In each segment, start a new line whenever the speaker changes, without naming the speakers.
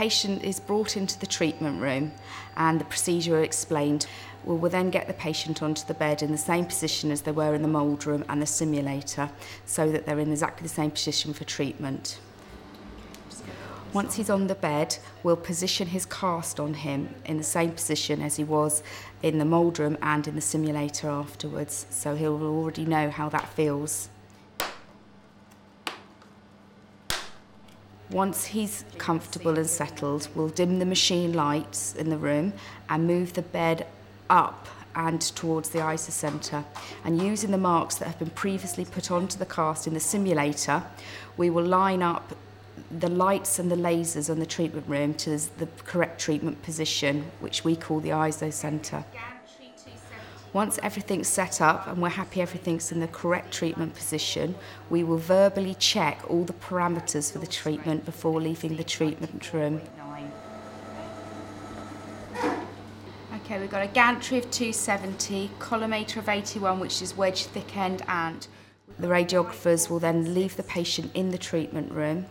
patient is brought into the treatment room and the procedure explained. We will then get the patient onto the bed in the same position as they were in the mould room and the simulator so that they're in exactly the same position for treatment. Once he's on the bed, we'll position his cast on him in the same position as he was in the mould room and in the simulator afterwards, so he'll already know how that feels. Once he's comfortable and settled, we'll dim the machine lights in the room and move the bed up and towards the ISO centre. And using the marks that have been previously put onto the cast in the simulator, we will line up the lights and the lasers on the treatment room to the correct treatment position, which we call the ISO centre. Once everything's set up and we're happy everything's in the correct treatment position, we will verbally check all the parameters for the treatment before leaving the treatment room. Okay, we've got a gantry of 270, collimator of 81, which is wedge thick end, and the radiographers will then leave the patient in the treatment room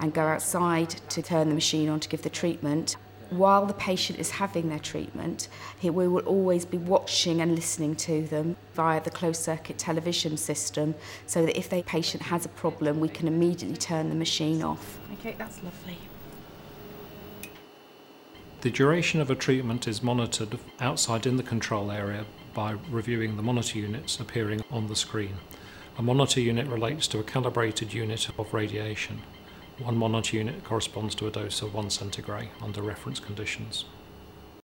and go outside to turn the machine on to give the treatment. While the patient is having their treatment, we will always be watching and listening to them via the closed circuit television system so that if the patient has a problem, we can immediately turn the machine off.
Okay, that's lovely.
The duration of a treatment is monitored outside in the control area by reviewing the monitor units appearing on the screen. A monitor unit relates to a calibrated unit of radiation. One monitor unit corresponds to a dose of 1 centigray under reference conditions.